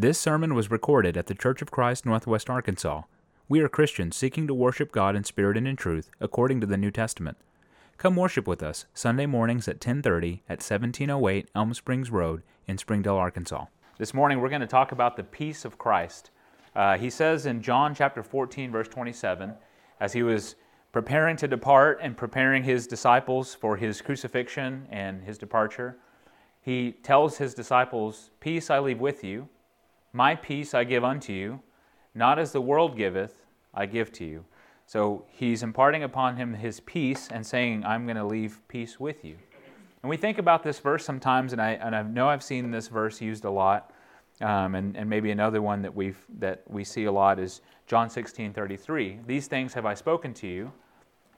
This sermon was recorded at the Church of Christ, Northwest Arkansas. We are Christians seeking to worship God in spirit and in truth, according to the New Testament. Come worship with us Sunday mornings at 10:30 at 1708 Elm Springs Road in Springdale, Arkansas. This morning we're going to talk about the peace of Christ. Uh, he says in John chapter 14 verse 27, as he was preparing to depart and preparing his disciples for his crucifixion and his departure, he tells his disciples, "Peace I leave with you." My peace I give unto you, not as the world giveth, I give to you. So he's imparting upon him his peace and saying, I'm going to leave peace with you. And we think about this verse sometimes, and I, and I know I've seen this verse used a lot. Um, and, and maybe another one that, we've, that we see a lot is John 16 33. These things have I spoken to you,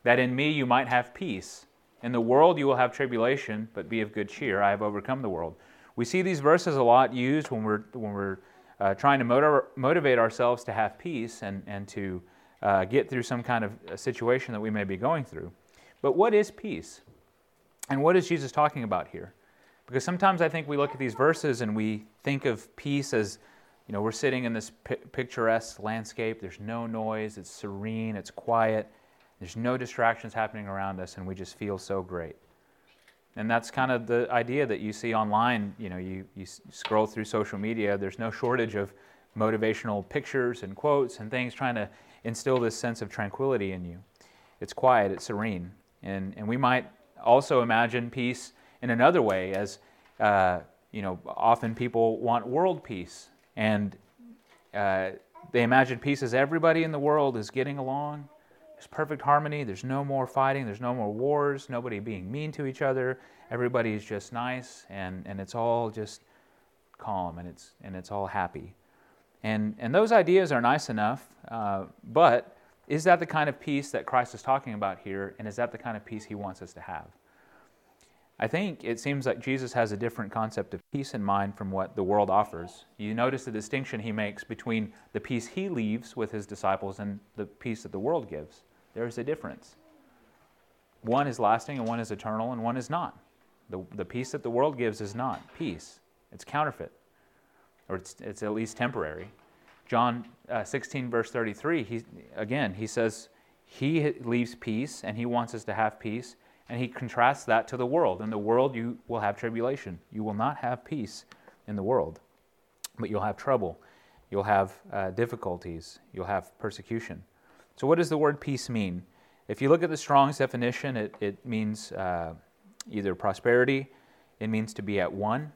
that in me you might have peace. In the world you will have tribulation, but be of good cheer. I have overcome the world. We see these verses a lot used when we're, when we're uh, trying to motiv- motivate ourselves to have peace and, and to uh, get through some kind of situation that we may be going through. But what is peace? And what is Jesus talking about here? Because sometimes I think we look at these verses and we think of peace as, you know, we're sitting in this picturesque landscape. There's no noise, it's serene, it's quiet, there's no distractions happening around us, and we just feel so great. And that's kind of the idea that you see online. You know, you, you scroll through social media, there's no shortage of motivational pictures and quotes and things trying to instill this sense of tranquility in you. It's quiet, it's serene. And, and we might also imagine peace in another way, as, uh, you know, often people want world peace. And uh, they imagine peace as everybody in the world is getting along there's perfect harmony. There's no more fighting. There's no more wars. Nobody being mean to each other. Everybody's just nice, and, and it's all just calm and it's, and it's all happy. And, and those ideas are nice enough, uh, but is that the kind of peace that Christ is talking about here? And is that the kind of peace he wants us to have? I think it seems like Jesus has a different concept of peace in mind from what the world offers. You notice the distinction he makes between the peace he leaves with his disciples and the peace that the world gives. There is a difference. One is lasting and one is eternal and one is not. The, the peace that the world gives is not peace, it's counterfeit, or it's, it's at least temporary. John uh, 16, verse 33, he, again, he says he leaves peace and he wants us to have peace, and he contrasts that to the world. In the world, you will have tribulation. You will not have peace in the world, but you'll have trouble. You'll have uh, difficulties. You'll have persecution. So, what does the word peace mean? If you look at the Strong's definition, it, it means uh, either prosperity, it means to be at one,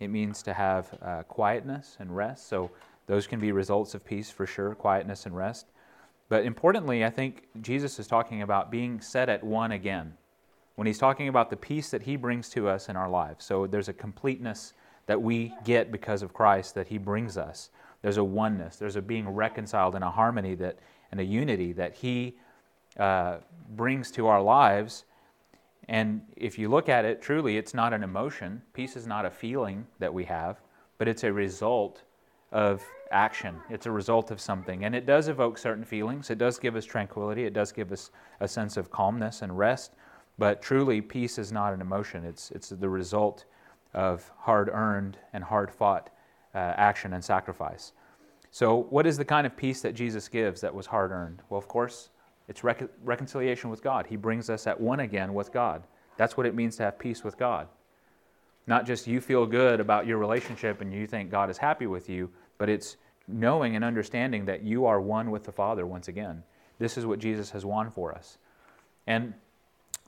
it means to have uh, quietness and rest. So, those can be results of peace for sure, quietness and rest. But importantly, I think Jesus is talking about being set at one again when he's talking about the peace that he brings to us in our lives. So, there's a completeness that we get because of Christ that he brings us. There's a oneness, there's a being reconciled and a harmony that and a unity that He uh, brings to our lives. And if you look at it truly, it's not an emotion. Peace is not a feeling that we have, but it's a result of action. It's a result of something. And it does evoke certain feelings. It does give us tranquility. It does give us a sense of calmness and rest. But truly, peace is not an emotion. It's, it's the result of hard earned and hard fought uh, action and sacrifice. So, what is the kind of peace that Jesus gives that was hard earned? Well, of course, it's rec- reconciliation with God. He brings us at one again with God. That's what it means to have peace with God. Not just you feel good about your relationship and you think God is happy with you, but it's knowing and understanding that you are one with the Father once again. This is what Jesus has won for us. And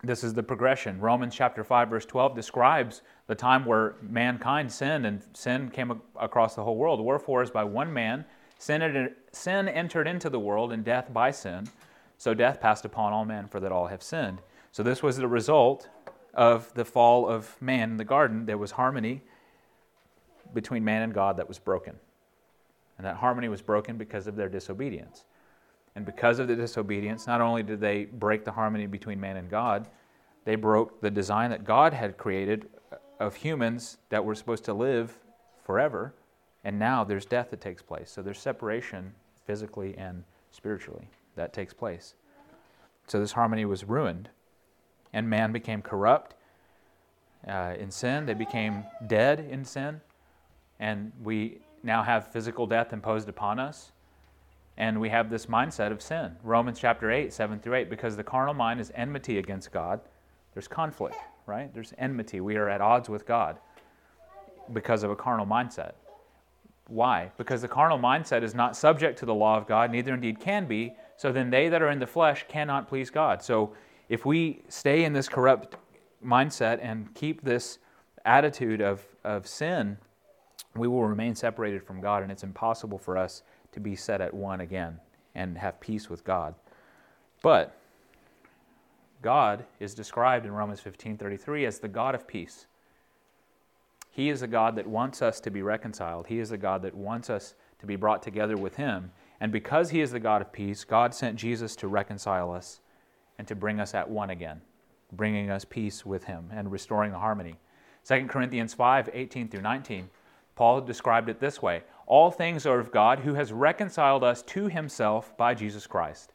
this is the progression. Romans chapter 5 verse 12 describes the time where mankind sinned and sin came across the whole world. Wherefore as by one man sin entered into the world and death by sin, so death passed upon all men for that all have sinned. So this was the result of the fall of man in the garden. There was harmony between man and God that was broken. And that harmony was broken because of their disobedience. And because of the disobedience, not only did they break the harmony between man and God, they broke the design that God had created of humans that were supposed to live forever. And now there's death that takes place. So there's separation physically and spiritually that takes place. So this harmony was ruined. And man became corrupt uh, in sin. They became dead in sin. And we now have physical death imposed upon us. And we have this mindset of sin. Romans chapter 8, 7 through 8, because the carnal mind is enmity against God. There's conflict, right? There's enmity. We are at odds with God because of a carnal mindset. Why? Because the carnal mindset is not subject to the law of God, neither indeed can be. So then they that are in the flesh cannot please God. So if we stay in this corrupt mindset and keep this attitude of, of sin, we will remain separated from God, and it's impossible for us to be set at one again and have peace with God. But God is described in Romans 15:33 as the God of peace. He is a God that wants us to be reconciled. He is a God that wants us to be brought together with him. And because he is the God of peace, God sent Jesus to reconcile us and to bring us at one again, bringing us peace with him and restoring the harmony. 2 Corinthians 5 18 through 19, Paul described it this way All things are of God, who has reconciled us to himself by Jesus Christ,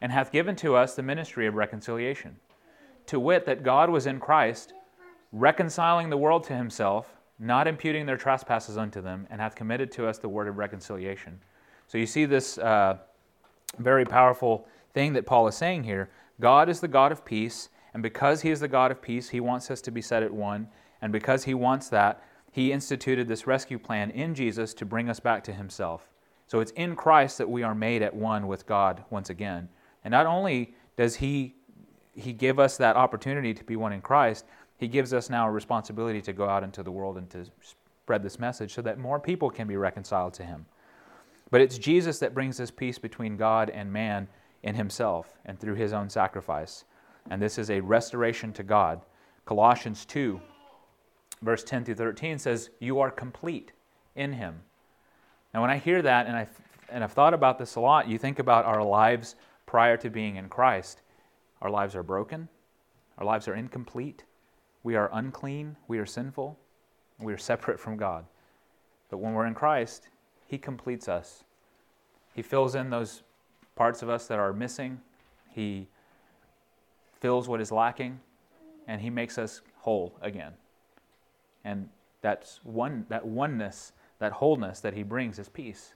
and hath given to us the ministry of reconciliation. To wit, that God was in Christ, reconciling the world to himself, not imputing their trespasses unto them, and hath committed to us the word of reconciliation. So you see this uh, very powerful thing that Paul is saying here. God is the God of peace, and because he is the God of peace, he wants us to be set at one. And because he wants that, he instituted this rescue plan in Jesus to bring us back to himself. So it's in Christ that we are made at one with God once again. And not only does he he give us that opportunity to be one in Christ, he gives us now a responsibility to go out into the world and to spread this message so that more people can be reconciled to him. But it's Jesus that brings this peace between God and man in himself and through his own sacrifice. And this is a restoration to God. Colossians 2, verse 10 through 13 says, You are complete in him. Now, when I hear that, and, I, and I've thought about this a lot, you think about our lives prior to being in Christ. Our lives are broken, our lives are incomplete, we are unclean, we are sinful, we are separate from God. But when we're in Christ, He completes us. He fills in those parts of us that are missing. He fills what is lacking, and He makes us whole again. And that's one, that oneness, that wholeness that He brings is peace.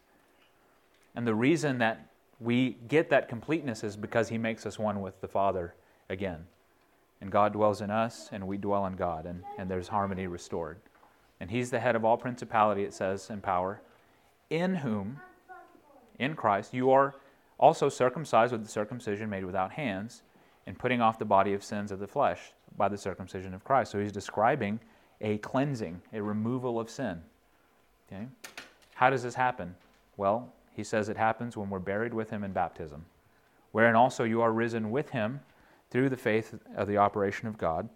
And the reason that we get that completeness is because He makes us one with the Father again. And God dwells in us, and we dwell in God, and, and there's harmony restored. And He's the head of all principality, it says, and power, in whom, in Christ, you are also circumcised with the circumcision made without hands, and putting off the body of sins of the flesh by the circumcision of Christ. So He's describing a cleansing, a removal of sin. Okay? How does this happen? Well, he says it happens when we're buried with him in baptism, wherein also you are risen with him through the faith of the operation of God,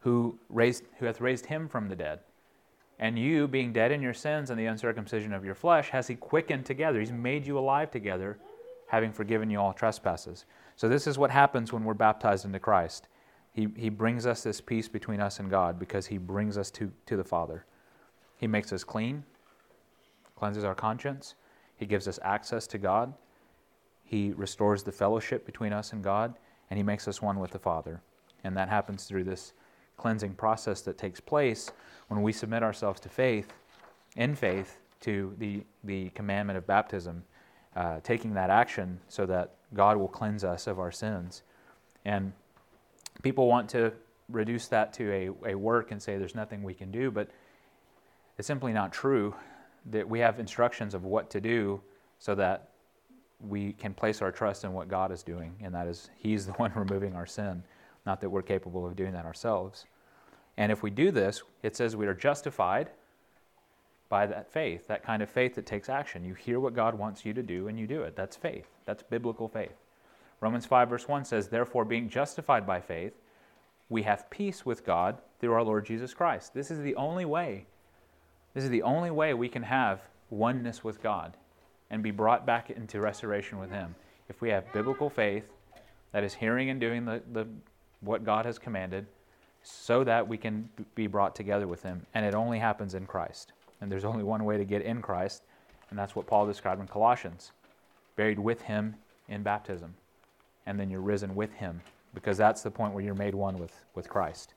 who, raised, who hath raised him from the dead. And you, being dead in your sins and the uncircumcision of your flesh, has he quickened together. He's made you alive together, having forgiven you all trespasses. So, this is what happens when we're baptized into Christ. He, he brings us this peace between us and God because He brings us to, to the Father. He makes us clean, cleanses our conscience, He gives us access to God, He restores the fellowship between us and God, and He makes us one with the Father. And that happens through this cleansing process that takes place when we submit ourselves to faith, in faith, to the, the commandment of baptism, uh, taking that action so that God will cleanse us of our sins. And people want to reduce that to a, a work and say there's nothing we can do, but it's simply not true that we have instructions of what to do so that we can place our trust in what God is doing, and that is He's the one removing our sin, not that we're capable of doing that ourselves. And if we do this, it says we are justified by that faith, that kind of faith that takes action. You hear what God wants you to do and you do it. That's faith. That's biblical faith. Romans 5, verse 1 says, Therefore, being justified by faith, we have peace with God through our Lord Jesus Christ. This is the only way. This is the only way we can have oneness with God and be brought back into restoration with Him. If we have biblical faith, that is hearing and doing the, the, what God has commanded, so that we can be brought together with Him. And it only happens in Christ. And there's only one way to get in Christ, and that's what Paul described in Colossians buried with Him in baptism and then you're risen with him because that's the point where you're made one with, with Christ.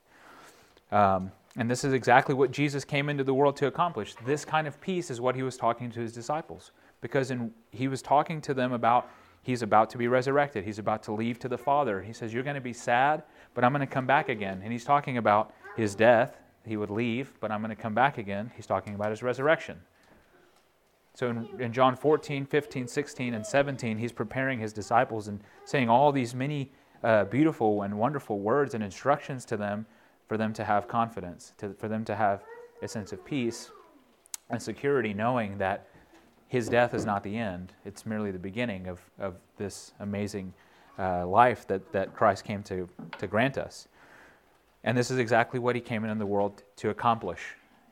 Um, And this is exactly what Jesus came into the world to accomplish. This kind of peace is what he was talking to his disciples. Because in, he was talking to them about he's about to be resurrected, he's about to leave to the Father. He says, You're going to be sad, but I'm going to come back again. And he's talking about his death. He would leave, but I'm going to come back again. He's talking about his resurrection. So in, in, John 14, 15, 16, and 17, he's preparing his disciples and saying all these many uh, beautiful and wonderful words and instructions to them for them to have confidence, to, for them to have a sense of peace and security, knowing that his death is not the end. It's merely the beginning of, of this amazing uh, life that, that Christ came to, to grant us. And this is exactly what he came into the world to accomplish.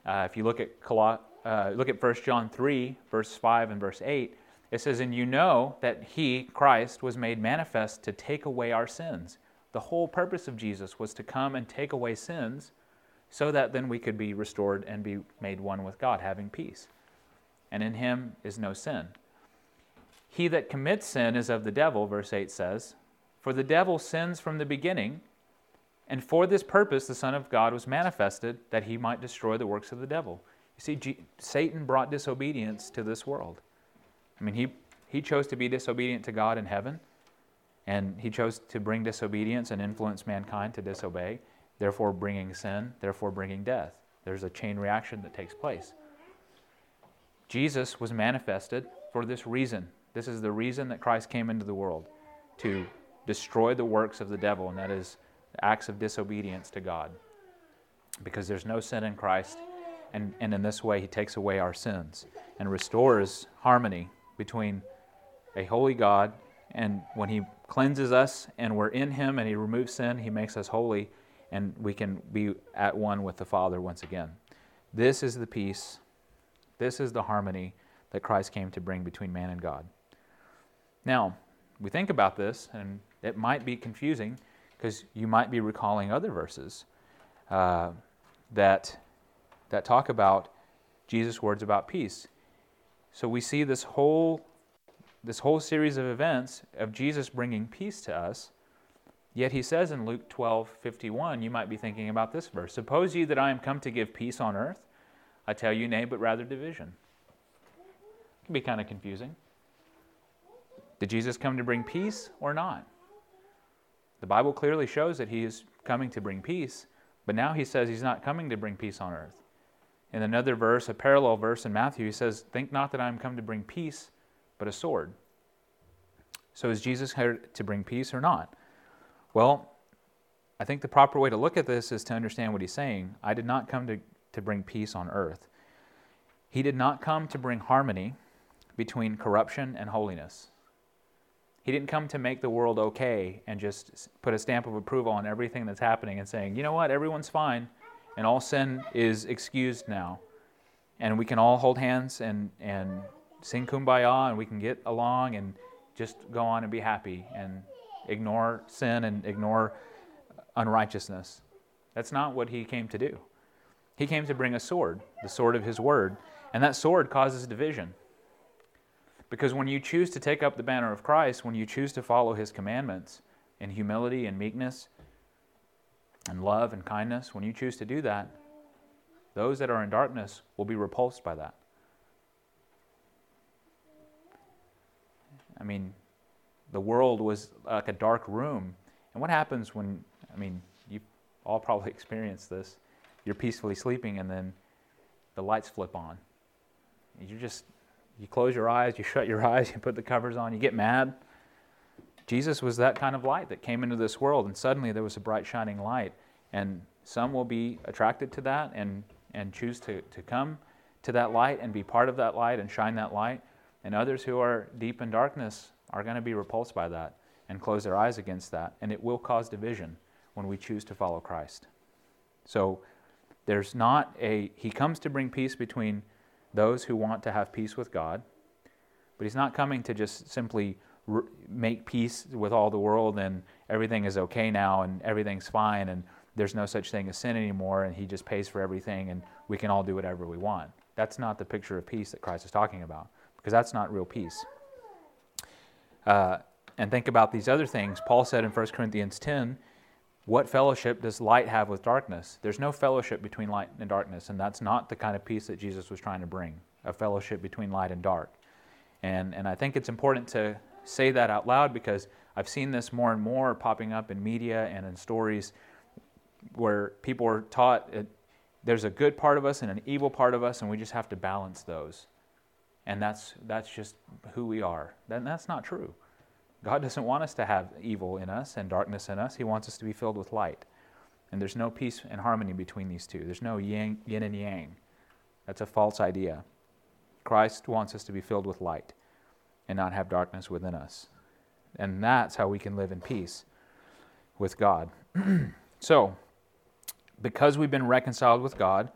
Uh, if you look at uh, look at 1 John 3, verse 5 and verse 8, it says, And you know that he, Christ, was made manifest to take away our sins. The whole purpose of Jesus was to come and take away sins so that then we could be restored and be made one with God, having peace. And in him is no sin. He that commits sin is of the devil, verse 8 says, For the devil sins from the beginning, and for this purpose the Son of God was manifested, that he might destroy the works of the devil. You see, G- Satan brought disobedience to this world. I mean, he, he chose to be disobedient to God in heaven, and he chose to bring disobedience and influence mankind to disobey, therefore bringing sin, therefore bringing death. There's a chain reaction that takes place. Jesus was manifested for this reason. This is the reason that Christ came into the world to destroy the works of the devil, and that is acts of disobedience to God. Because there's no sin in Christ and, and in this way, he takes away our sins and restores harmony between a holy God and when he cleanses us and we're in him and he removes sin, he makes us holy and we can be at one with the Father once again. This is the peace, this is the harmony that Christ came to bring between man and God. Now, we think about this, and it might be confusing because you might be recalling other verses uh, that that talk about Jesus' words about peace. So we see this whole this whole series of events of Jesus bringing peace to us. Yet he says in Luke 12, 51, you might be thinking about this verse Suppose ye that I am come to give peace on earth? I tell you, nay, but rather division. It can be kind of confusing. Did Jesus come to bring peace or not? The Bible clearly shows that he is coming to bring peace, but now he says he's not coming to bring peace on earth. In another verse, a parallel verse in Matthew, he says, Think not that I am come to bring peace, but a sword. So is Jesus here to bring peace or not? Well, I think the proper way to look at this is to understand what he's saying. I did not come to, to bring peace on earth. He did not come to bring harmony between corruption and holiness. He didn't come to make the world okay and just put a stamp of approval on everything that's happening and saying, you know what, everyone's fine and all sin is excused now. And we can all hold hands and, and sing kumbaya and we can get along and just go on and be happy and ignore sin and ignore unrighteousness. That's not what he came to do. He came to bring a sword, the sword of his word, and that sword causes division. Because when you choose to take up the banner of Christ, when you choose to follow his commandments in humility and meekness, and love and kindness, when you choose to do that, those that are in darkness will be repulsed by that. I mean, the world was like a dark room. And what happens when, I mean, you've all probably experienced this. You're peacefully sleeping and then the lights flip on. You just, you close your eyes, you shut your eyes, you put the covers on, you get mad. Jesus was that kind of light that came into this world, and suddenly there was a bright, shining light. And some will be attracted to that and, and choose to, to come to that light and be part of that light and shine that light. And others who are deep in darkness are going to be repulsed by that and close their eyes against that. And it will cause division when we choose to follow Christ. So there's not a, he comes to bring peace between those who want to have peace with God, but he's not coming to just simply make peace with all the world and everything is okay now and everything's fine and there's no such thing as sin anymore and he just pays for everything and we can all do whatever we want. That's not the picture of peace that Christ is talking about because that's not real peace. Uh, and think about these other things. Paul said in 1 Corinthians 10 what fellowship does light have with darkness? There's no fellowship between light and darkness, and that's not the kind of peace that Jesus was trying to bring a fellowship between light and dark. And, and I think it's important to say that out loud because I've seen this more and more popping up in media and in stories where people are taught it, there's a good part of us and an evil part of us, and we just have to balance those. And that's, that's just who we are. Then that's not true. God doesn't want us to have evil in us and darkness in us. He wants us to be filled with light. And there's no peace and harmony between these two. There's no yin, yin and yang. That's a false idea. Christ wants us to be filled with light and not have darkness within us. And that's how we can live in peace with God. so, because we've been reconciled with God,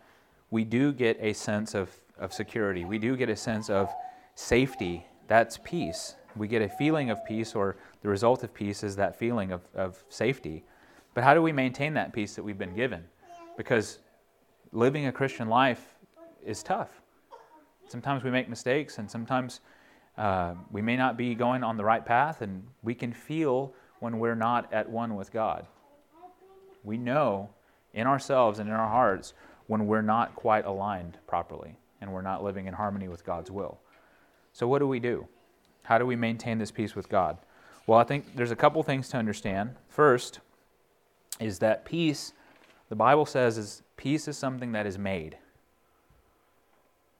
we do get a sense of, of security. We do get a sense of safety. That's peace we get a feeling of peace, or the result of peace is that feeling of, of safety. But how do we maintain that peace that we've been given? Because living a Christian life is tough. Sometimes we make mistakes, and sometimes uh, we may not be going on the right path, and we can feel when we're not at one with God. We know in ourselves and in our hearts when we're not quite aligned properly and we're not living in harmony with God's will. So, what do we do? How do we maintain this peace with God? Well, I think there's a couple things to understand. First is that peace, the Bible says, is peace is something that is made.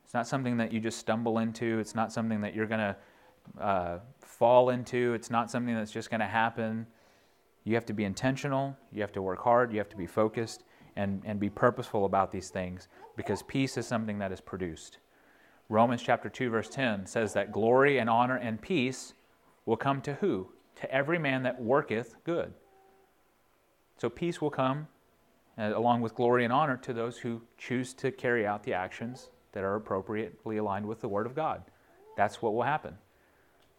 It's not something that you just stumble into. It's not something that you're going to uh, fall into. It's not something that's just going to happen. You have to be intentional. You have to work hard. You have to be focused and, and be purposeful about these things because peace is something that is produced. Romans chapter 2 verse 10 says that glory and honor and peace will come to who? To every man that worketh good. So peace will come uh, along with glory and honor to those who choose to carry out the actions that are appropriately aligned with the word of God. That's what will happen.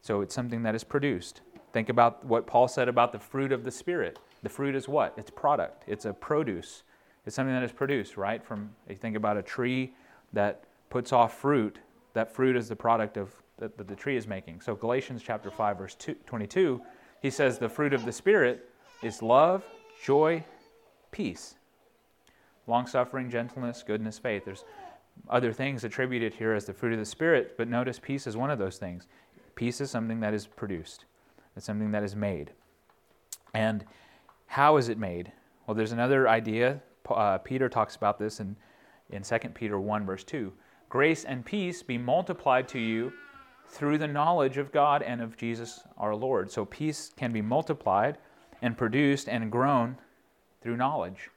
So it's something that is produced. Think about what Paul said about the fruit of the Spirit. The fruit is what? It's product. It's a produce. It's something that is produced, right? From you think about a tree that puts off fruit, that fruit is the product of that, the tree is making. So Galatians chapter 5 verse 2, 22, he says the fruit of the spirit is love, joy, peace, long-suffering, gentleness, goodness, faith. There's other things attributed here as the fruit of the spirit, but notice peace is one of those things. Peace is something that is produced. It's something that is made. And how is it made? Well, there's another idea. Uh, Peter talks about this in, in 2 Peter 1, verse 2 grace and peace be multiplied to you through the knowledge of God and of Jesus our Lord. So peace can be multiplied and produced and grown through knowledge.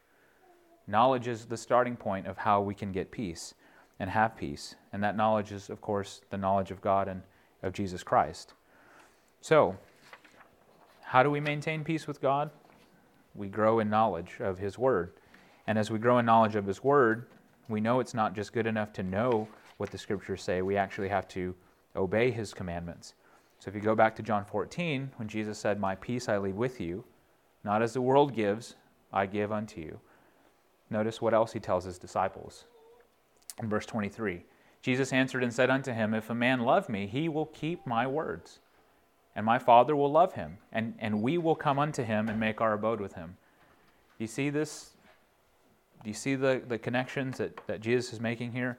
Knowledge is the starting point of how we can get peace and have peace. And that knowledge is, of course, the knowledge of God and of Jesus Christ. So, how do we maintain peace with God? We grow in knowledge of His Word. And as we grow in knowledge of His Word, we know it's not just good enough to know what the scriptures say, we actually have to obey his commandments. So if you go back to John 14, when Jesus said, My peace I leave with you, not as the world gives, I give unto you. Notice what else he tells his disciples. In verse 23, Jesus answered and said unto him, If a man love me, he will keep my words, and my Father will love him, and, and we will come unto him and make our abode with him. You see this do you see the, the connections that, that Jesus is making here?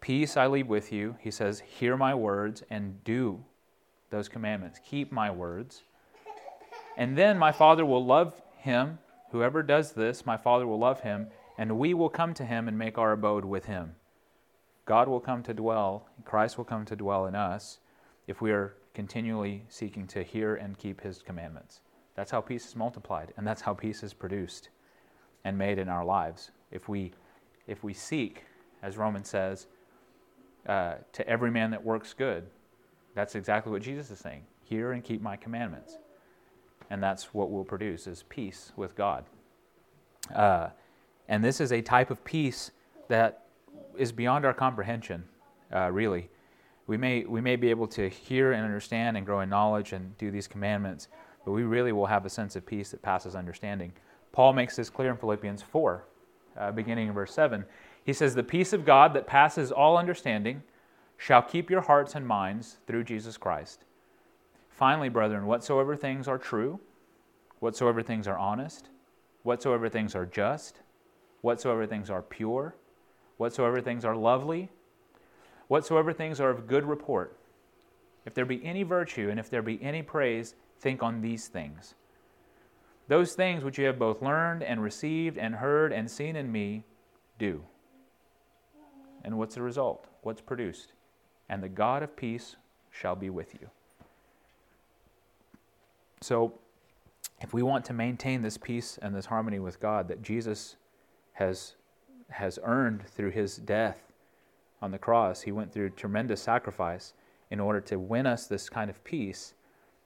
Peace I leave with you. He says, Hear my words and do those commandments. Keep my words. And then my Father will love him. Whoever does this, my Father will love him, and we will come to him and make our abode with him. God will come to dwell, Christ will come to dwell in us if we are continually seeking to hear and keep his commandments. That's how peace is multiplied, and that's how peace is produced and made in our lives. If we, if we seek, as Romans says, uh, to every man that works good, that's exactly what Jesus is saying. Hear and keep my commandments. And that's what will produce is peace with God. Uh, and this is a type of peace that is beyond our comprehension, uh, really. We may, we may be able to hear and understand and grow in knowledge and do these commandments, but we really will have a sense of peace that passes understanding. Paul makes this clear in Philippians 4, uh, beginning in verse 7. He says, The peace of God that passes all understanding shall keep your hearts and minds through Jesus Christ. Finally, brethren, whatsoever things are true, whatsoever things are honest, whatsoever things are just, whatsoever things are pure, whatsoever things are lovely, whatsoever things are of good report, if there be any virtue and if there be any praise, think on these things. Those things which you have both learned and received and heard and seen in me, do. And what's the result? What's produced? And the God of peace shall be with you. So, if we want to maintain this peace and this harmony with God that Jesus has, has earned through his death on the cross, he went through tremendous sacrifice in order to win us this kind of peace.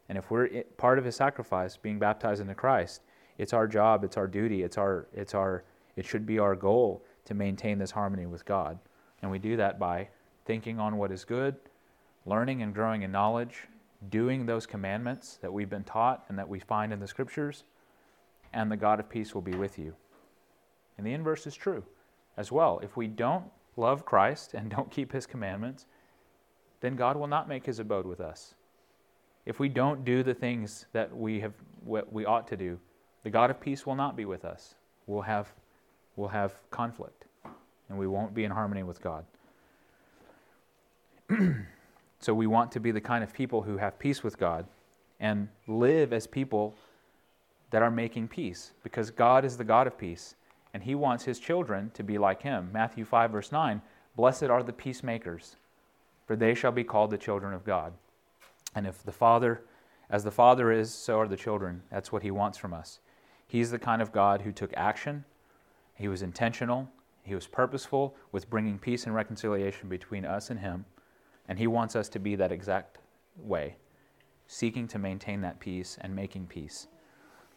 And if we're part of his sacrifice, being baptized into Christ, it's our job, it's our duty, it's our, it's our, it should be our goal to maintain this harmony with God. And we do that by thinking on what is good, learning and growing in knowledge, doing those commandments that we've been taught and that we find in the scriptures, and the God of peace will be with you. And the inverse is true as well. If we don't love Christ and don't keep his commandments, then God will not make his abode with us. If we don't do the things that we have what we ought to do, the God of peace will not be with us. We'll have we'll have conflict and we won't be in harmony with God. So we want to be the kind of people who have peace with God and live as people that are making peace because God is the God of peace and he wants his children to be like him. Matthew 5 verse 9, blessed are the peacemakers for they shall be called the children of God. And if the Father as the Father is, so are the children. That's what he wants from us. He's the kind of God who took action. He was intentional. He was purposeful with bringing peace and reconciliation between us and him. And He wants us to be that exact way, seeking to maintain that peace and making peace.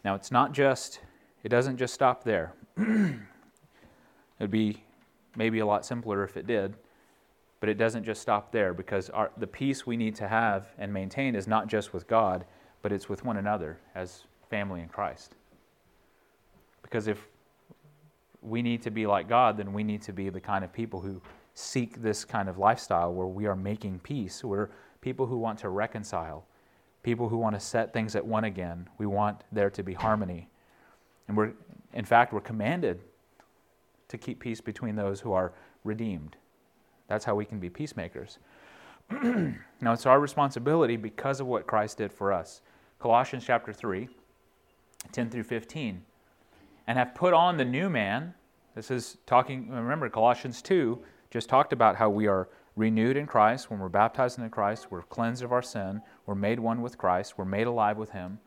Now, it's not just, it doesn't just stop there. It'd be maybe a lot simpler if it did, but it doesn't just stop there because our, the peace we need to have and maintain is not just with God, but it's with one another as family in Christ. Because if we need to be like God, then we need to be the kind of people who seek this kind of lifestyle where we are making peace. We're people who want to reconcile, people who want to set things at one again. We want there to be harmony. And we're, in fact, we're commanded to keep peace between those who are redeemed. That's how we can be peacemakers. now, it's our responsibility because of what Christ did for us. Colossians chapter 3, 10 through 15. And have put on the new man. This is talking, remember, Colossians 2 just talked about how we are renewed in Christ. When we're baptized into Christ, we're cleansed of our sin. We're made one with Christ. We're made alive with Him.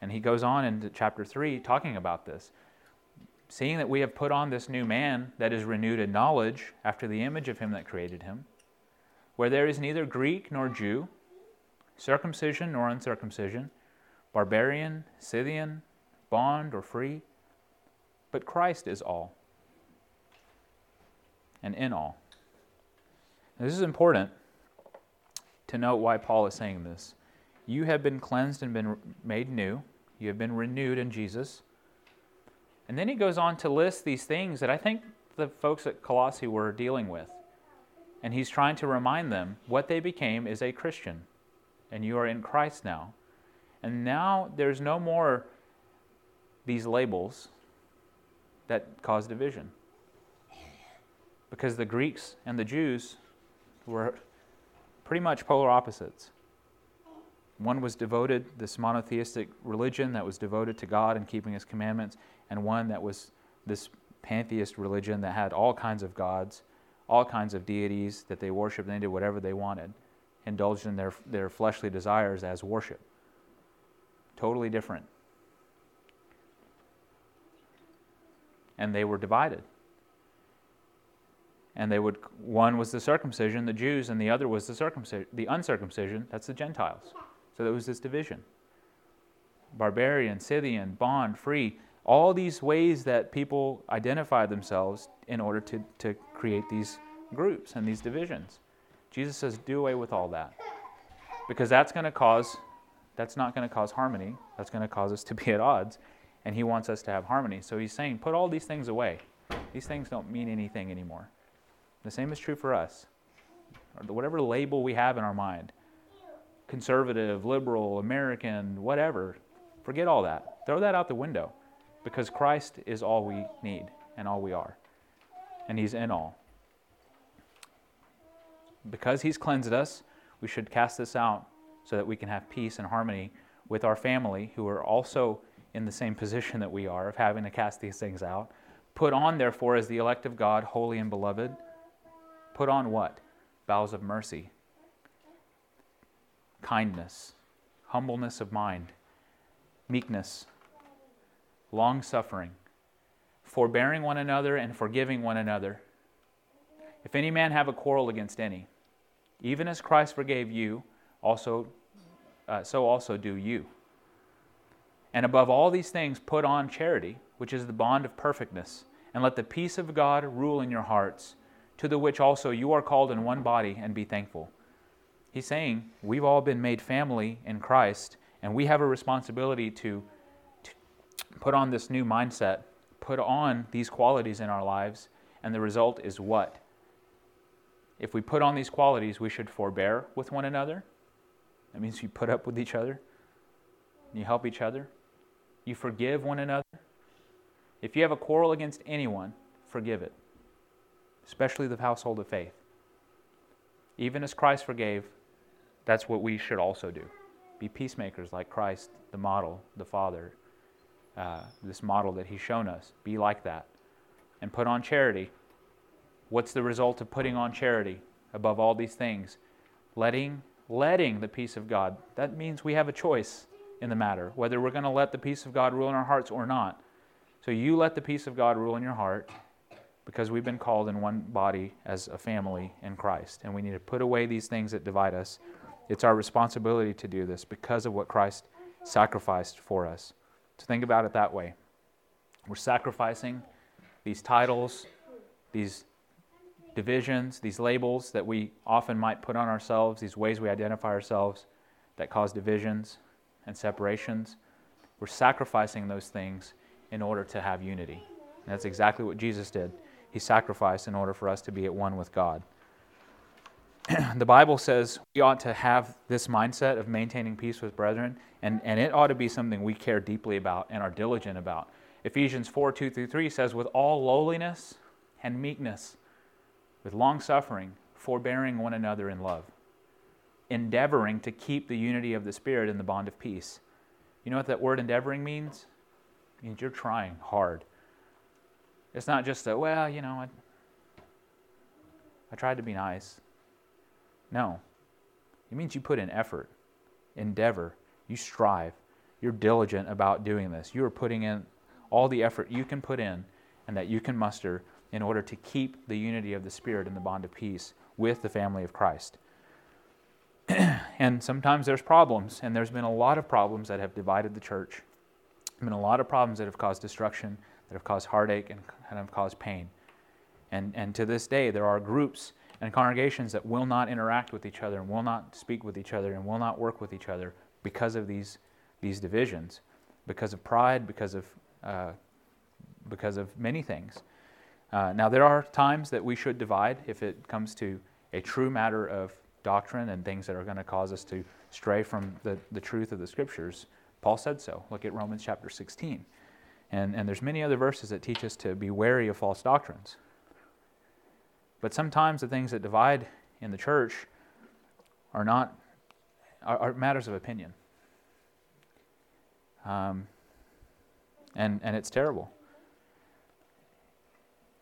And he goes on into chapter 3 talking about this. Seeing that we have put on this new man that is renewed in knowledge after the image of Him that created him, where there is neither Greek nor Jew, circumcision nor uncircumcision, barbarian, Scythian, bond or free, but Christ is all and in all. This is important to note why Paul is saying this. You have been cleansed and been made new. You have been renewed in Jesus. And then he goes on to list these things that I think the folks at Colossae were dealing with. And he's trying to remind them what they became is a Christian. And you are in Christ now. And now there's no more these labels that cause division. Because the Greeks and the Jews were pretty much polar opposites. One was devoted, this monotheistic religion that was devoted to God and keeping his commandments, and one that was this pantheist religion that had all kinds of gods, all kinds of deities that they worshiped, and they did whatever they wanted, indulged in their, their fleshly desires as worship. Totally different. And they were divided and they would one was the circumcision, the Jews, and the other was the circumcision, the uncircumcision, that's the Gentiles. So there was this division. Barbarian, Scythian, bond, free, all these ways that people identify themselves in order to, to create these groups and these divisions. Jesus says, do away with all that. Because that's going to cause, that's not going to cause harmony. That's going to cause us to be at odds. And he wants us to have harmony. So he's saying, put all these things away. These things don't mean anything anymore. The same is true for us. Whatever label we have in our mind conservative, liberal, American, whatever forget all that. Throw that out the window because Christ is all we need and all we are, and He's in all. Because He's cleansed us, we should cast this out so that we can have peace and harmony with our family who are also in the same position that we are of having to cast these things out. Put on, therefore, as the elect of God, holy and beloved, put on what? Bowels of mercy, kindness, humbleness of mind, meekness, long suffering, forbearing one another and forgiving one another. If any man have a quarrel against any, even as Christ forgave you, also uh, so also do you. And above all these things, put on charity, which is the bond of perfectness, and let the peace of God rule in your hearts, to the which also you are called in one body, and be thankful. He's saying we've all been made family in Christ, and we have a responsibility to, to put on this new mindset, put on these qualities in our lives, and the result is what? If we put on these qualities, we should forbear with one another. That means you put up with each other, you help each other, you forgive one another. If you have a quarrel against anyone, forgive it, especially the household of faith. Even as Christ forgave, that's what we should also do. Be peacemakers like Christ, the model, the Father, uh, this model that He's shown us. Be like that. And put on charity. What's the result of putting on charity above all these things? Letting, letting the peace of God. That means we have a choice in the matter, whether we're going to let the peace of God rule in our hearts or not. So you let the peace of God rule in your heart because we've been called in one body as a family in Christ. And we need to put away these things that divide us. It's our responsibility to do this because of what Christ sacrificed for us. To think about it that way. We're sacrificing these titles, these divisions, these labels that we often might put on ourselves, these ways we identify ourselves that cause divisions and separations. We're sacrificing those things in order to have unity. And that's exactly what Jesus did. He sacrificed in order for us to be at one with God. the Bible says we ought to have this mindset of maintaining peace with brethren, and, and it ought to be something we care deeply about and are diligent about. Ephesians 4 2 through 3 says, With all lowliness and meekness, with long suffering, forbearing one another in love, endeavoring to keep the unity of the Spirit in the bond of peace. You know what that word endeavoring means? It means you're trying hard. It's not just that, well, you know, I, I tried to be nice. No. It means you put in effort, endeavor, you strive, you're diligent about doing this. You are putting in all the effort you can put in and that you can muster in order to keep the unity of the Spirit in the bond of peace with the family of Christ. and sometimes there's problems, and there's been a lot of problems that have divided the church. There's been a lot of problems that have caused destruction, that have caused heartache, and, and have caused pain. And, and to this day, there are groups and congregations that will not interact with each other and will not speak with each other and will not work with each other because of these, these divisions, because of pride, because of, uh, because of many things. Uh, now, there are times that we should divide if it comes to a true matter of doctrine and things that are going to cause us to stray from the, the truth of the scriptures. Paul said so. Look at Romans chapter 16. And, and there's many other verses that teach us to be wary of false doctrines. But sometimes the things that divide in the church are not are, are matters of opinion. Um, and, and it's terrible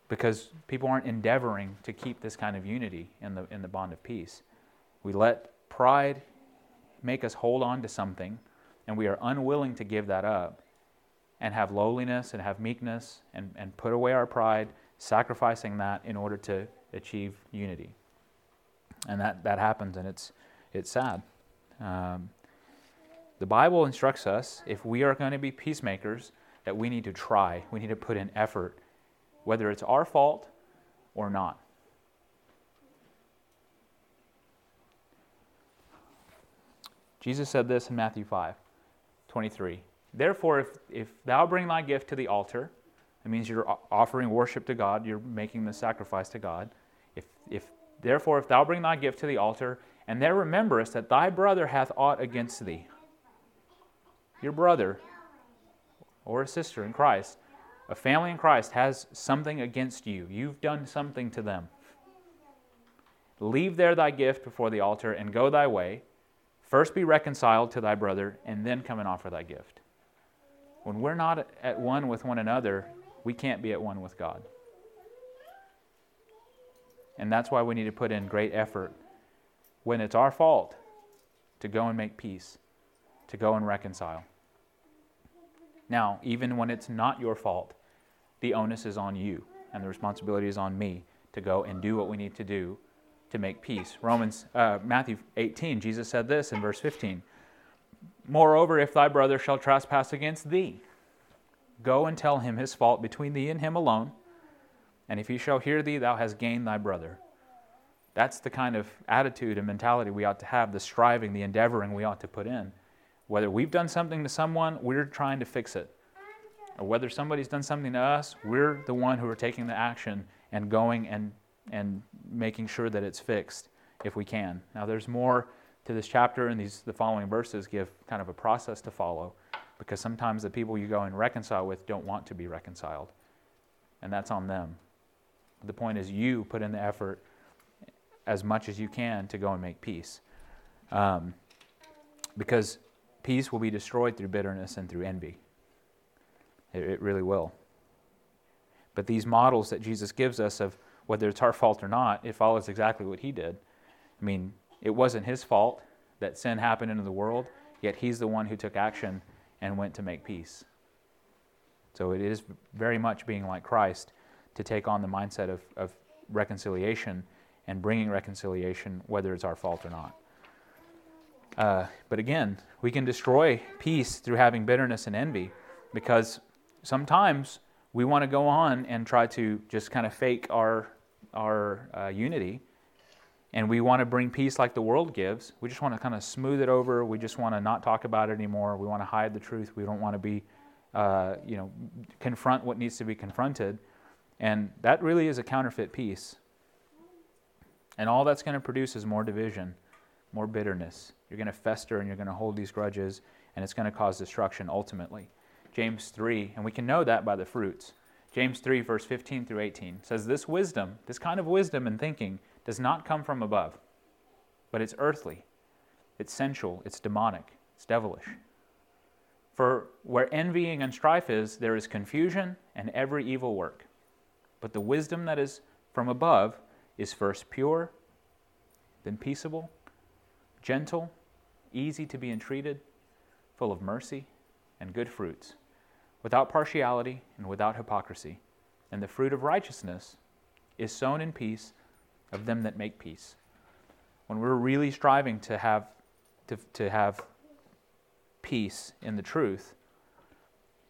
because people aren't endeavoring to keep this kind of unity in the, in the bond of peace. We let pride make us hold on to something, and we are unwilling to give that up and have lowliness and have meekness and, and put away our pride, sacrificing that in order to achieve unity. And that, that happens, and it's, it's sad. Um, the Bible instructs us if we are going to be peacemakers, that we need to try, we need to put in effort whether it's our fault or not. Jesus said this in Matthew 5 23. Therefore, if, if thou bring thy gift to the altar, it means you're offering worship to God, you're making the sacrifice to God. If, if, therefore, if thou bring thy gift to the altar, and there rememberest that thy brother hath aught against thee, your brother or a sister in Christ, a family in Christ has something against you, you've done something to them, leave there thy gift before the altar and go thy way. First be reconciled to thy brother, and then come and offer thy gift. When we're not at one with one another, we can't be at one with God. And that's why we need to put in great effort when it's our fault to go and make peace, to go and reconcile. Now, even when it's not your fault, the onus is on you, and the responsibility is on me to go and do what we need to do to make peace. Romans, uh, Matthew 18, Jesus said this in verse 15. Moreover, if thy brother shall trespass against thee, go and tell him his fault between thee and him alone. And if he shall hear thee, thou hast gained thy brother. That's the kind of attitude and mentality we ought to have, the striving, the endeavoring we ought to put in. Whether we've done something to someone, we're trying to fix it. Or whether somebody's done something to us, we're the one who are taking the action and going and, and making sure that it's fixed if we can. Now, there's more to this chapter, and these the following verses give kind of a process to follow because sometimes the people you go and reconcile with don't want to be reconciled, and that's on them. The point is, you put in the effort as much as you can to go and make peace. Um, because peace will be destroyed through bitterness and through envy. It, it really will. But these models that Jesus gives us of whether it's our fault or not, it follows exactly what he did. I mean, it wasn't his fault that sin happened into the world, yet he's the one who took action and went to make peace. So it is very much being like Christ to take on the mindset of, of reconciliation and bringing reconciliation, whether it's our fault or not. Uh, but again, we can destroy peace through having bitterness and envy because sometimes we want to go on and try to just kind of fake our, our uh, unity and we want to bring peace like the world gives. We just want to kind of smooth it over. We just want to not talk about it anymore. We want to hide the truth. We don't want to be, uh, you know, confront what needs to be confronted. And that really is a counterfeit peace. And all that's going to produce is more division, more bitterness. You're going to fester and you're going to hold these grudges, and it's going to cause destruction ultimately. James 3, and we can know that by the fruits. James 3, verse 15 through 18 says, This wisdom, this kind of wisdom and thinking, does not come from above, but it's earthly, it's sensual, it's demonic, it's devilish. For where envying and strife is, there is confusion and every evil work. But the wisdom that is from above is first pure, then peaceable, gentle, easy to be entreated, full of mercy and good fruits, without partiality and without hypocrisy. And the fruit of righteousness is sown in peace of them that make peace. When we're really striving to have, to, to have peace in the truth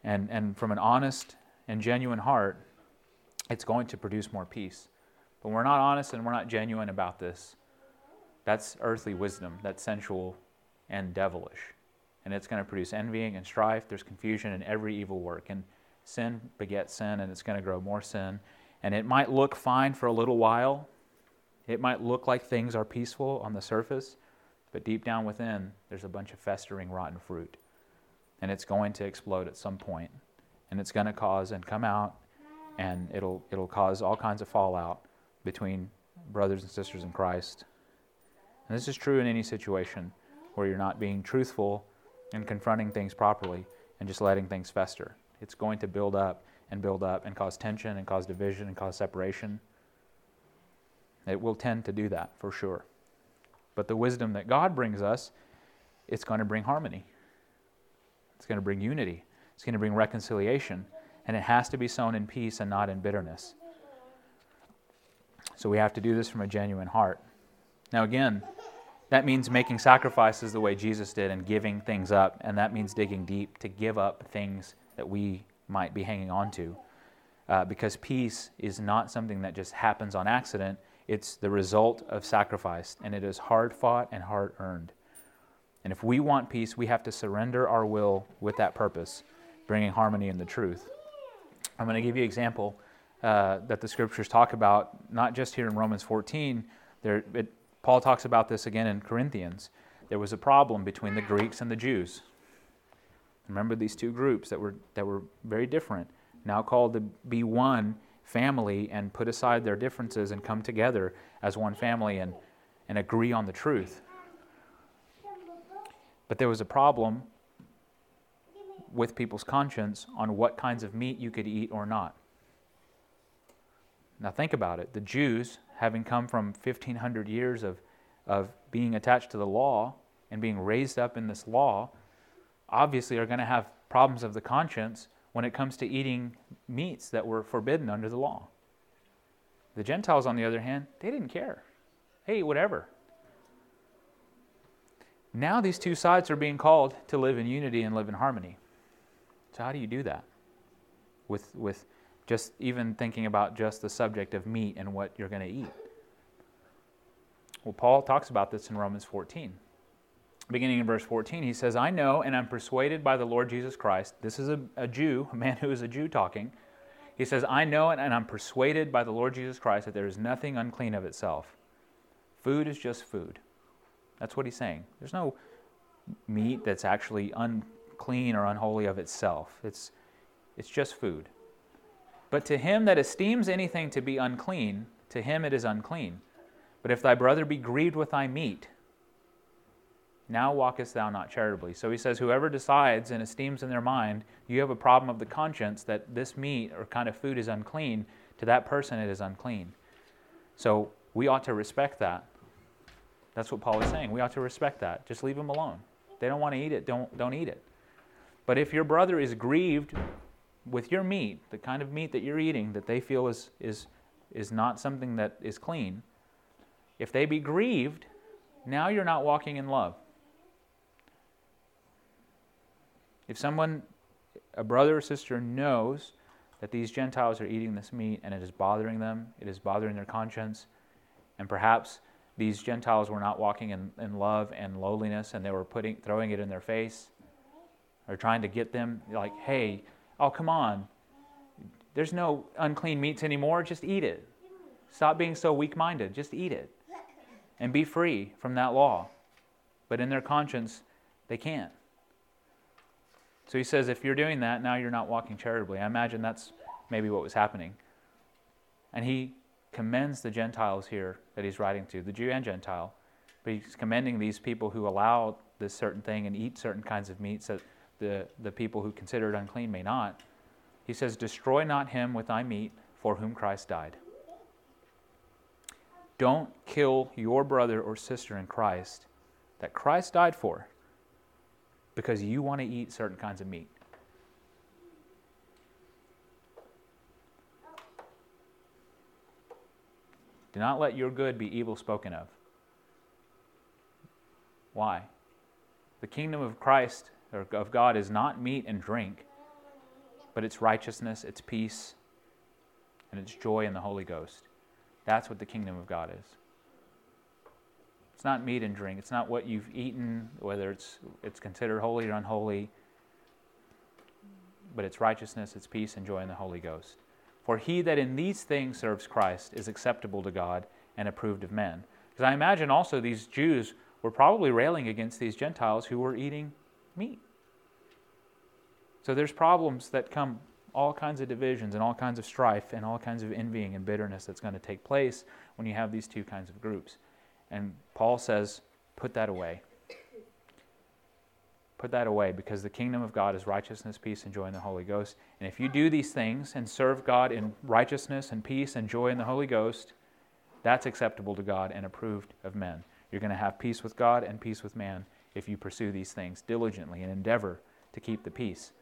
and, and from an honest and genuine heart, it's going to produce more peace. But we're not honest and we're not genuine about this. That's earthly wisdom, that's sensual and devilish. And it's going to produce envying and strife. There's confusion in every evil work. And sin begets sin, and it's going to grow more sin. And it might look fine for a little while. It might look like things are peaceful on the surface, but deep down within, there's a bunch of festering, rotten fruit. And it's going to explode at some point. And it's going to cause and come out, and it'll, it'll cause all kinds of fallout between brothers and sisters in Christ. And this is true in any situation where you're not being truthful and confronting things properly and just letting things fester. It's going to build up and build up and cause tension and cause division and cause separation. It will tend to do that for sure. But the wisdom that God brings us, it's going to bring harmony. It's going to bring unity. It's going to bring reconciliation. And it has to be sown in peace and not in bitterness. So we have to do this from a genuine heart. Now, again, that means making sacrifices the way Jesus did and giving things up. And that means digging deep to give up things that we might be hanging on to. Uh, because peace is not something that just happens on accident, it's the result of sacrifice, and it is hard fought and hard earned. And if we want peace, we have to surrender our will with that purpose, bringing harmony and the truth. I'm going to give you an example uh, that the scriptures talk about, not just here in Romans 14. There, it, Paul talks about this again in Corinthians. There was a problem between the Greeks and the Jews. Remember these two groups that were, that were very different, now called to be one family and put aside their differences and come together as one family and, and agree on the truth. But there was a problem with people's conscience on what kinds of meat you could eat or not. Now, think about it. The Jews, having come from 1,500 years of, of being attached to the law and being raised up in this law, obviously are going to have problems of the conscience when it comes to eating meats that were forbidden under the law. The Gentiles, on the other hand, they didn't care. Hey, whatever. Now these two sides are being called to live in unity and live in harmony. So how do you do that? With with just even thinking about just the subject of meat and what you're going to eat. Well, Paul talks about this in Romans 14 beginning in verse 14, he says, I know and I'm persuaded by the Lord Jesus Christ. This is a, a Jew, a man who is a Jew talking. He says, I know and I'm persuaded by the Lord Jesus Christ that there is nothing unclean of itself. Food is just food. That's what he's saying. There's no meat that's actually unclean or unholy of itself. It's, it's just food. But to him that esteems anything to be unclean, to him it is unclean. But if thy brother be grieved with thy meat, now walkest thou not charitably. So he says, Whoever decides and esteems in their mind, you have a problem of the conscience that this meat or kind of food is unclean, to that person it is unclean. So we ought to respect that. That's what Paul is saying. We ought to respect that. Just leave them alone. They don't want to eat it, don't, don't eat it. But if your brother is grieved with your meat, the kind of meat that you're eating that they feel is, is, is not something that is clean, if they be grieved, now you're not walking in love. If someone, a brother or sister, knows that these Gentiles are eating this meat and it is bothering them, it is bothering their conscience, and perhaps these Gentiles were not walking in, in love and lowliness and they were putting, throwing it in their face or trying to get them, like, hey, oh, come on. There's no unclean meats anymore. Just eat it. Stop being so weak minded. Just eat it and be free from that law. But in their conscience, they can't. So he says, if you're doing that, now you're not walking charitably. I imagine that's maybe what was happening. And he commends the Gentiles here that he's writing to, the Jew and Gentile. But he's commending these people who allow this certain thing and eat certain kinds of meats that the, the people who consider it unclean may not. He says, Destroy not him with thy meat for whom Christ died. Don't kill your brother or sister in Christ that Christ died for because you want to eat certain kinds of meat. Do not let your good be evil spoken of. Why? The kingdom of Christ of God is not meat and drink, but it's righteousness, it's peace, and it's joy in the Holy Ghost. That's what the kingdom of God is. It's not meat and drink. It's not what you've eaten, whether it's, it's considered holy or unholy, but it's righteousness, it's peace, and joy in the Holy Ghost. For he that in these things serves Christ is acceptable to God and approved of men. Because I imagine also these Jews were probably railing against these Gentiles who were eating meat. So there's problems that come, all kinds of divisions and all kinds of strife and all kinds of envying and bitterness that's going to take place when you have these two kinds of groups. And Paul says, put that away. Put that away because the kingdom of God is righteousness, peace, and joy in the Holy Ghost. And if you do these things and serve God in righteousness and peace and joy in the Holy Ghost, that's acceptable to God and approved of men. You're going to have peace with God and peace with man if you pursue these things diligently and endeavor to keep the peace.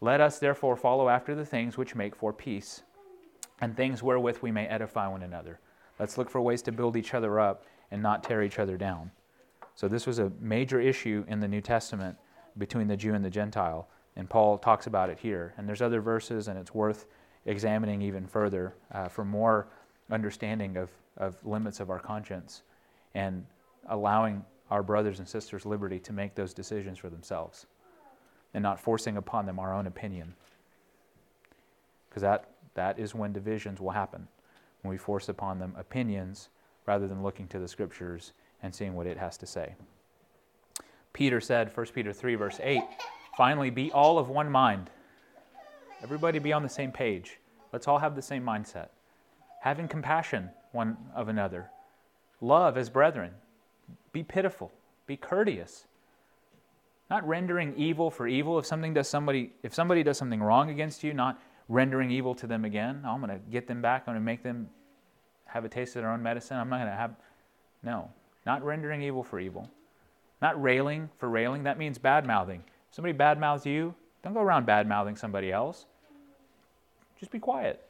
Let us therefore follow after the things which make for peace and things wherewith we may edify one another. Let's look for ways to build each other up and not tear each other down. So, this was a major issue in the New Testament between the Jew and the Gentile, and Paul talks about it here. And there's other verses, and it's worth examining even further uh, for more understanding of, of limits of our conscience and allowing our brothers and sisters liberty to make those decisions for themselves and not forcing upon them our own opinion. Because that, that is when divisions will happen, when we force upon them opinions rather than looking to the scriptures and seeing what it has to say. Peter said, 1 Peter 3, verse 8, Finally, be all of one mind. Everybody be on the same page. Let's all have the same mindset. Having compassion one of another. Love as brethren. Be pitiful. Be courteous. Not rendering evil for evil. If something does somebody if somebody does something wrong against you, not rendering evil to them again. Oh, I'm going to get them back. I'm going to make them have a taste of their own medicine. I'm not going to have no. Not rendering evil for evil. Not railing for railing. That means bad mouthing. Somebody bad mouths you, don't go around bad mouthing somebody else. Just be quiet.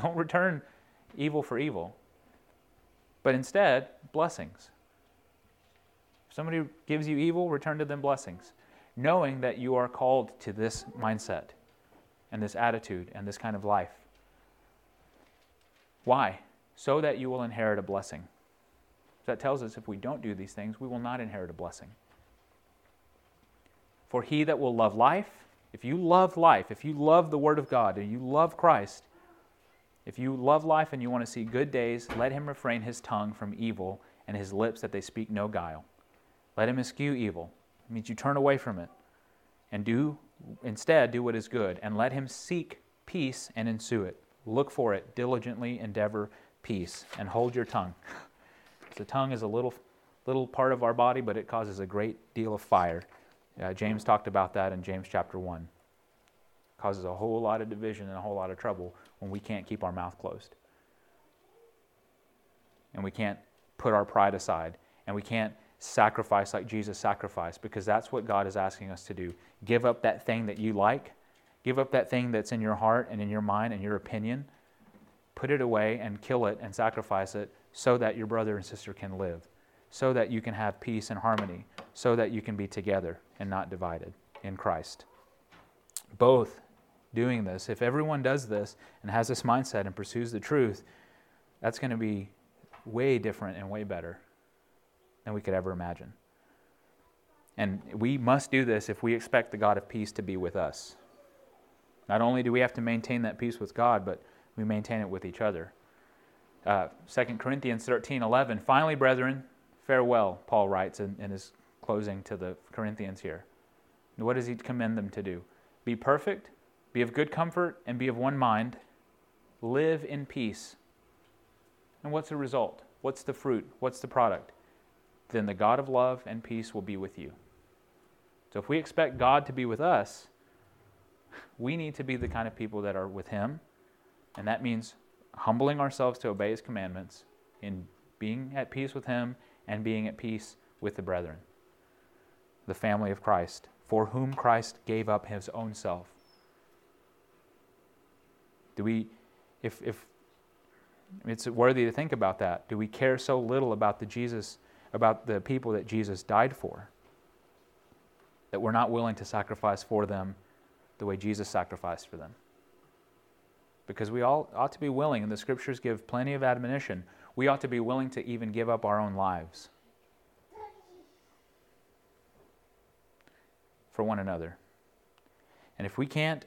Don't return evil for evil. But instead, blessings. If somebody gives you evil, return to them blessings, knowing that you are called to this mindset and this attitude and this kind of life. Why? So that you will inherit a blessing. That tells us if we don't do these things, we will not inherit a blessing. For he that will love life, if you love life, if you love the Word of God, and you love Christ, if you love life and you want to see good days, let him refrain his tongue from evil and his lips that they speak no guile. Let him eschew evil. It means you turn away from it and do instead do what is good and let him seek peace and ensue it. Look for it, diligently endeavor peace and hold your tongue. the tongue is a little little part of our body, but it causes a great deal of fire. Uh, James talked about that in James chapter 1. Causes a whole lot of division and a whole lot of trouble when we can't keep our mouth closed. And we can't put our pride aside. And we can't sacrifice like Jesus sacrificed because that's what God is asking us to do. Give up that thing that you like, give up that thing that's in your heart and in your mind and your opinion. Put it away and kill it and sacrifice it so that your brother and sister can live, so that you can have peace and harmony, so that you can be together and not divided in Christ. Both doing this, if everyone does this and has this mindset and pursues the truth, that's going to be way different and way better than we could ever imagine. And we must do this if we expect the God of peace to be with us. Not only do we have to maintain that peace with God, but we maintain it with each other. Uh, 2 Corinthians 13 11. Finally, brethren, farewell, Paul writes in, in his closing to the Corinthians here. What does he commend them to do? Be perfect, be of good comfort, and be of one mind. Live in peace. And what's the result? What's the fruit? What's the product? Then the God of love and peace will be with you. So if we expect God to be with us, we need to be the kind of people that are with Him. And that means humbling ourselves to obey His commandments, in being at peace with Him and being at peace with the brethren, the family of Christ, for whom Christ gave up His own self do we, if, if it's worthy to think about that, do we care so little about the Jesus, about the people that Jesus died for, that we're not willing to sacrifice for them the way Jesus sacrificed for them? Because we all ought to be willing, and the scriptures give plenty of admonition, we ought to be willing to even give up our own lives for one another. And if we can't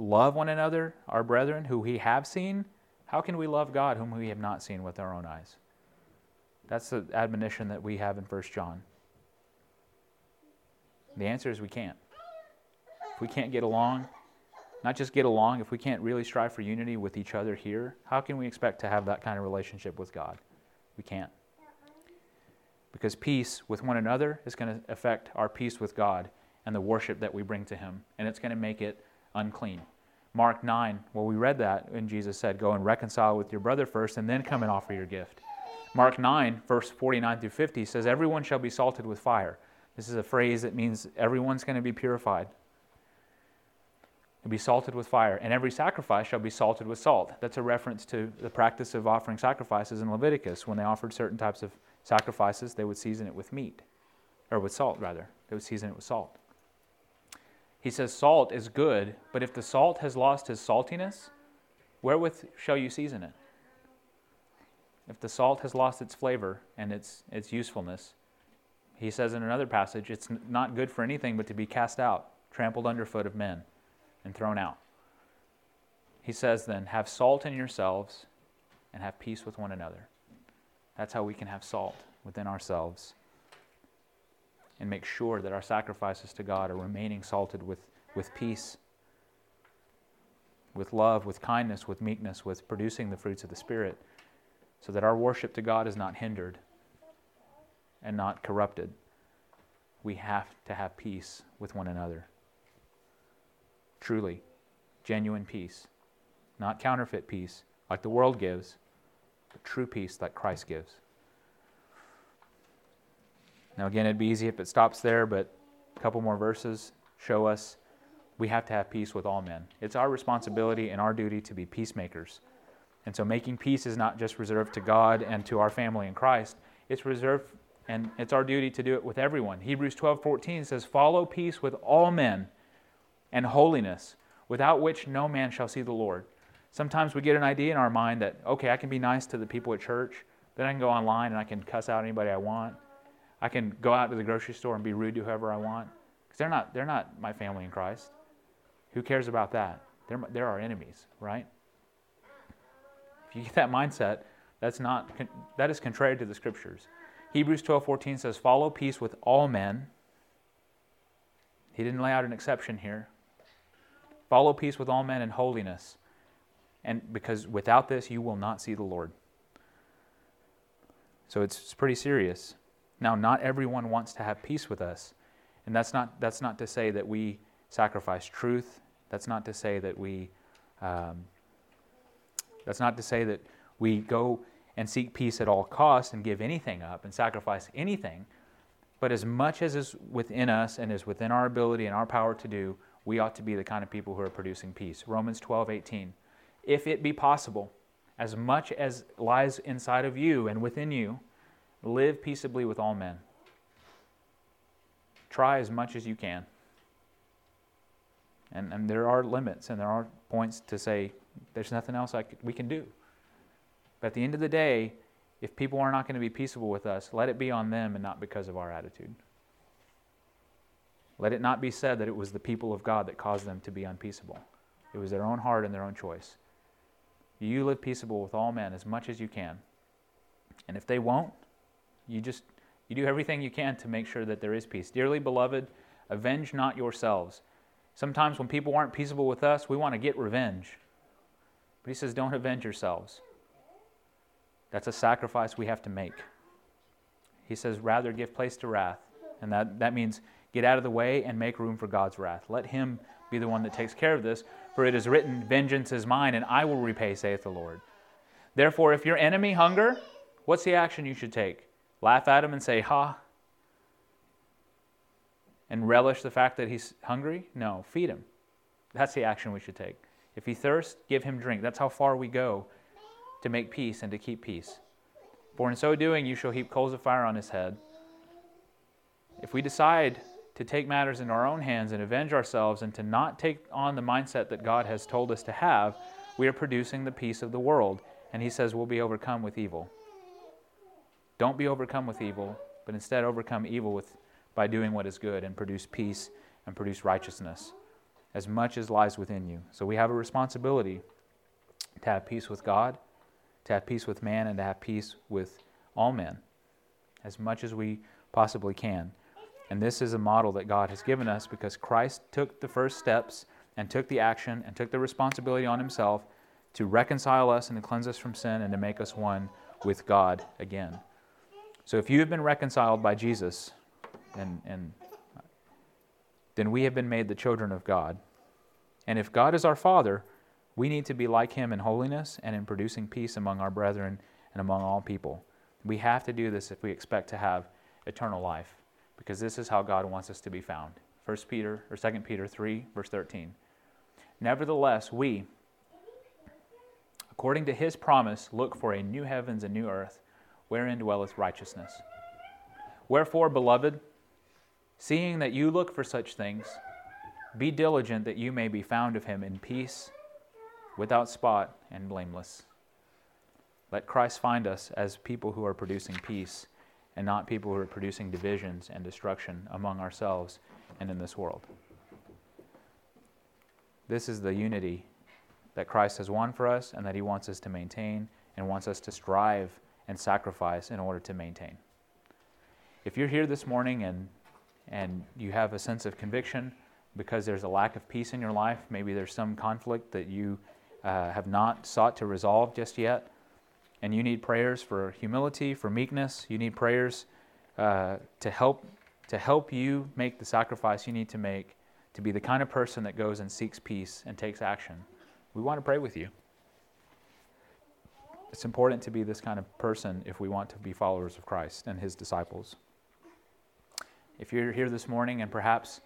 love one another, our brethren, who we have seen, how can we love God whom we have not seen with our own eyes? That's the admonition that we have in 1 John. The answer is we can't. If we can't get along, not just get along, if we can't really strive for unity with each other here, how can we expect to have that kind of relationship with God? We can't. Because peace with one another is going to affect our peace with God and the worship that we bring to Him, and it's going to make it unclean. Mark 9, well, we read that when Jesus said, Go and reconcile with your brother first, and then come and offer your gift. Mark 9, verse 49 through 50 says, Everyone shall be salted with fire. This is a phrase that means everyone's going to be purified. And be salted with fire, and every sacrifice shall be salted with salt. That's a reference to the practice of offering sacrifices in Leviticus. When they offered certain types of sacrifices, they would season it with meat, or with salt, rather. They would season it with salt. He says, Salt is good, but if the salt has lost his saltiness, wherewith shall you season it? If the salt has lost its flavor and its, its usefulness, he says in another passage, it's not good for anything but to be cast out, trampled underfoot of men, and thrown out. He says then, have salt in yourselves and have peace with one another. That's how we can have salt within ourselves and make sure that our sacrifices to God are remaining salted with, with peace, with love, with kindness, with meekness, with producing the fruits of the Spirit, so that our worship to God is not hindered and not corrupted. We have to have peace with one another. Truly, genuine peace, not counterfeit peace like the world gives, but true peace like Christ gives. Now, again, it'd be easy if it stops there, but a couple more verses show us we have to have peace with all men. It's our responsibility and our duty to be peacemakers. And so making peace is not just reserved to God and to our family in Christ, it's reserved and it's our duty to do it with everyone. Hebrews 12:14 says, "Follow peace with all men and holiness, without which no man shall see the Lord." Sometimes we get an idea in our mind that, okay, I can be nice to the people at church, then I can go online and I can cuss out anybody I want. I can go out to the grocery store and be rude to whoever I want. Because they're not, they're not my family in Christ. Who cares about that? They're, they're our enemies, right? If you get that mindset, that's not, that is contrary to the scriptures. Hebrews 12:14 says, "Follow peace with all men." He didn't lay out an exception here. Follow peace with all men and holiness. And because without this you will not see the Lord. So it's, it's pretty serious. Now, not everyone wants to have peace with us. And that's not, that's not to say that we sacrifice truth. That's not to say that we, um, that's not to say that we go and seek peace at all costs and give anything up and sacrifice anything. But as much as is within us and is within our ability and our power to do, we ought to be the kind of people who are producing peace. Romans 12, 18. If it be possible, as much as lies inside of you and within you, Live peaceably with all men. Try as much as you can. And, and there are limits and there are points to say, there's nothing else I could, we can do. But at the end of the day, if people are not going to be peaceable with us, let it be on them and not because of our attitude. Let it not be said that it was the people of God that caused them to be unpeaceable. It was their own heart and their own choice. You live peaceable with all men as much as you can. And if they won't, you just you do everything you can to make sure that there is peace. Dearly beloved, avenge not yourselves. Sometimes when people aren't peaceable with us, we want to get revenge. But he says, don't avenge yourselves. That's a sacrifice we have to make. He says, rather give place to wrath. And that, that means get out of the way and make room for God's wrath. Let him be the one that takes care of this. For it is written, Vengeance is mine, and I will repay, saith the Lord. Therefore, if your enemy hunger, what's the action you should take? Laugh at him and say, Ha? And relish the fact that he's hungry? No, feed him. That's the action we should take. If he thirsts, give him drink. That's how far we go to make peace and to keep peace. For in so doing, you shall heap coals of fire on his head. If we decide to take matters into our own hands and avenge ourselves and to not take on the mindset that God has told us to have, we are producing the peace of the world. And he says we'll be overcome with evil. Don't be overcome with evil, but instead overcome evil with, by doing what is good and produce peace and produce righteousness as much as lies within you. So we have a responsibility to have peace with God, to have peace with man, and to have peace with all men as much as we possibly can. And this is a model that God has given us because Christ took the first steps and took the action and took the responsibility on himself to reconcile us and to cleanse us from sin and to make us one with God again. So if you have been reconciled by Jesus, and, and then we have been made the children of God. And if God is our Father, we need to be like Him in holiness and in producing peace among our brethren and among all people. We have to do this if we expect to have eternal life, because this is how God wants us to be found. 1 Peter or 2 Peter 3, verse 13. Nevertheless, we, according to his promise, look for a new heavens and new earth wherein dwelleth righteousness. Wherefore, beloved, seeing that you look for such things, be diligent that you may be found of him in peace, without spot, and blameless. Let Christ find us as people who are producing peace and not people who are producing divisions and destruction among ourselves and in this world. This is the unity that Christ has won for us and that he wants us to maintain and wants us to strive and sacrifice in order to maintain. If you're here this morning and and you have a sense of conviction because there's a lack of peace in your life, maybe there's some conflict that you uh, have not sought to resolve just yet, and you need prayers for humility, for meekness, you need prayers uh, to help to help you make the sacrifice you need to make to be the kind of person that goes and seeks peace and takes action. We want to pray with you. It's important to be this kind of person if we want to be followers of Christ and his disciples. If you're here this morning and perhaps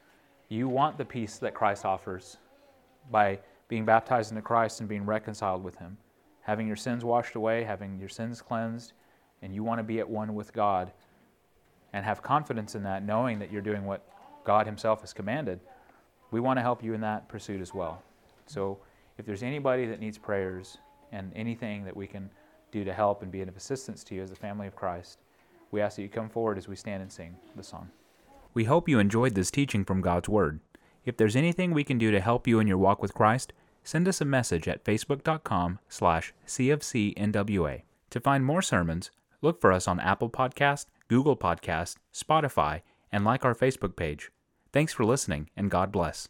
you want the peace that Christ offers by being baptized into Christ and being reconciled with him, having your sins washed away, having your sins cleansed, and you want to be at one with God and have confidence in that, knowing that you're doing what God Himself has commanded, we want to help you in that pursuit as well. So if there's anybody that needs prayers and anything that we can do to help and be of assistance to you as the family of Christ, we ask that you come forward as we stand and sing the song. We hope you enjoyed this teaching from God's Word. If there's anything we can do to help you in your walk with Christ, send us a message at facebook.com slash cfcnwa. To find more sermons, look for us on Apple Podcast, Google Podcast, Spotify, and like our Facebook page. Thanks for listening, and God bless.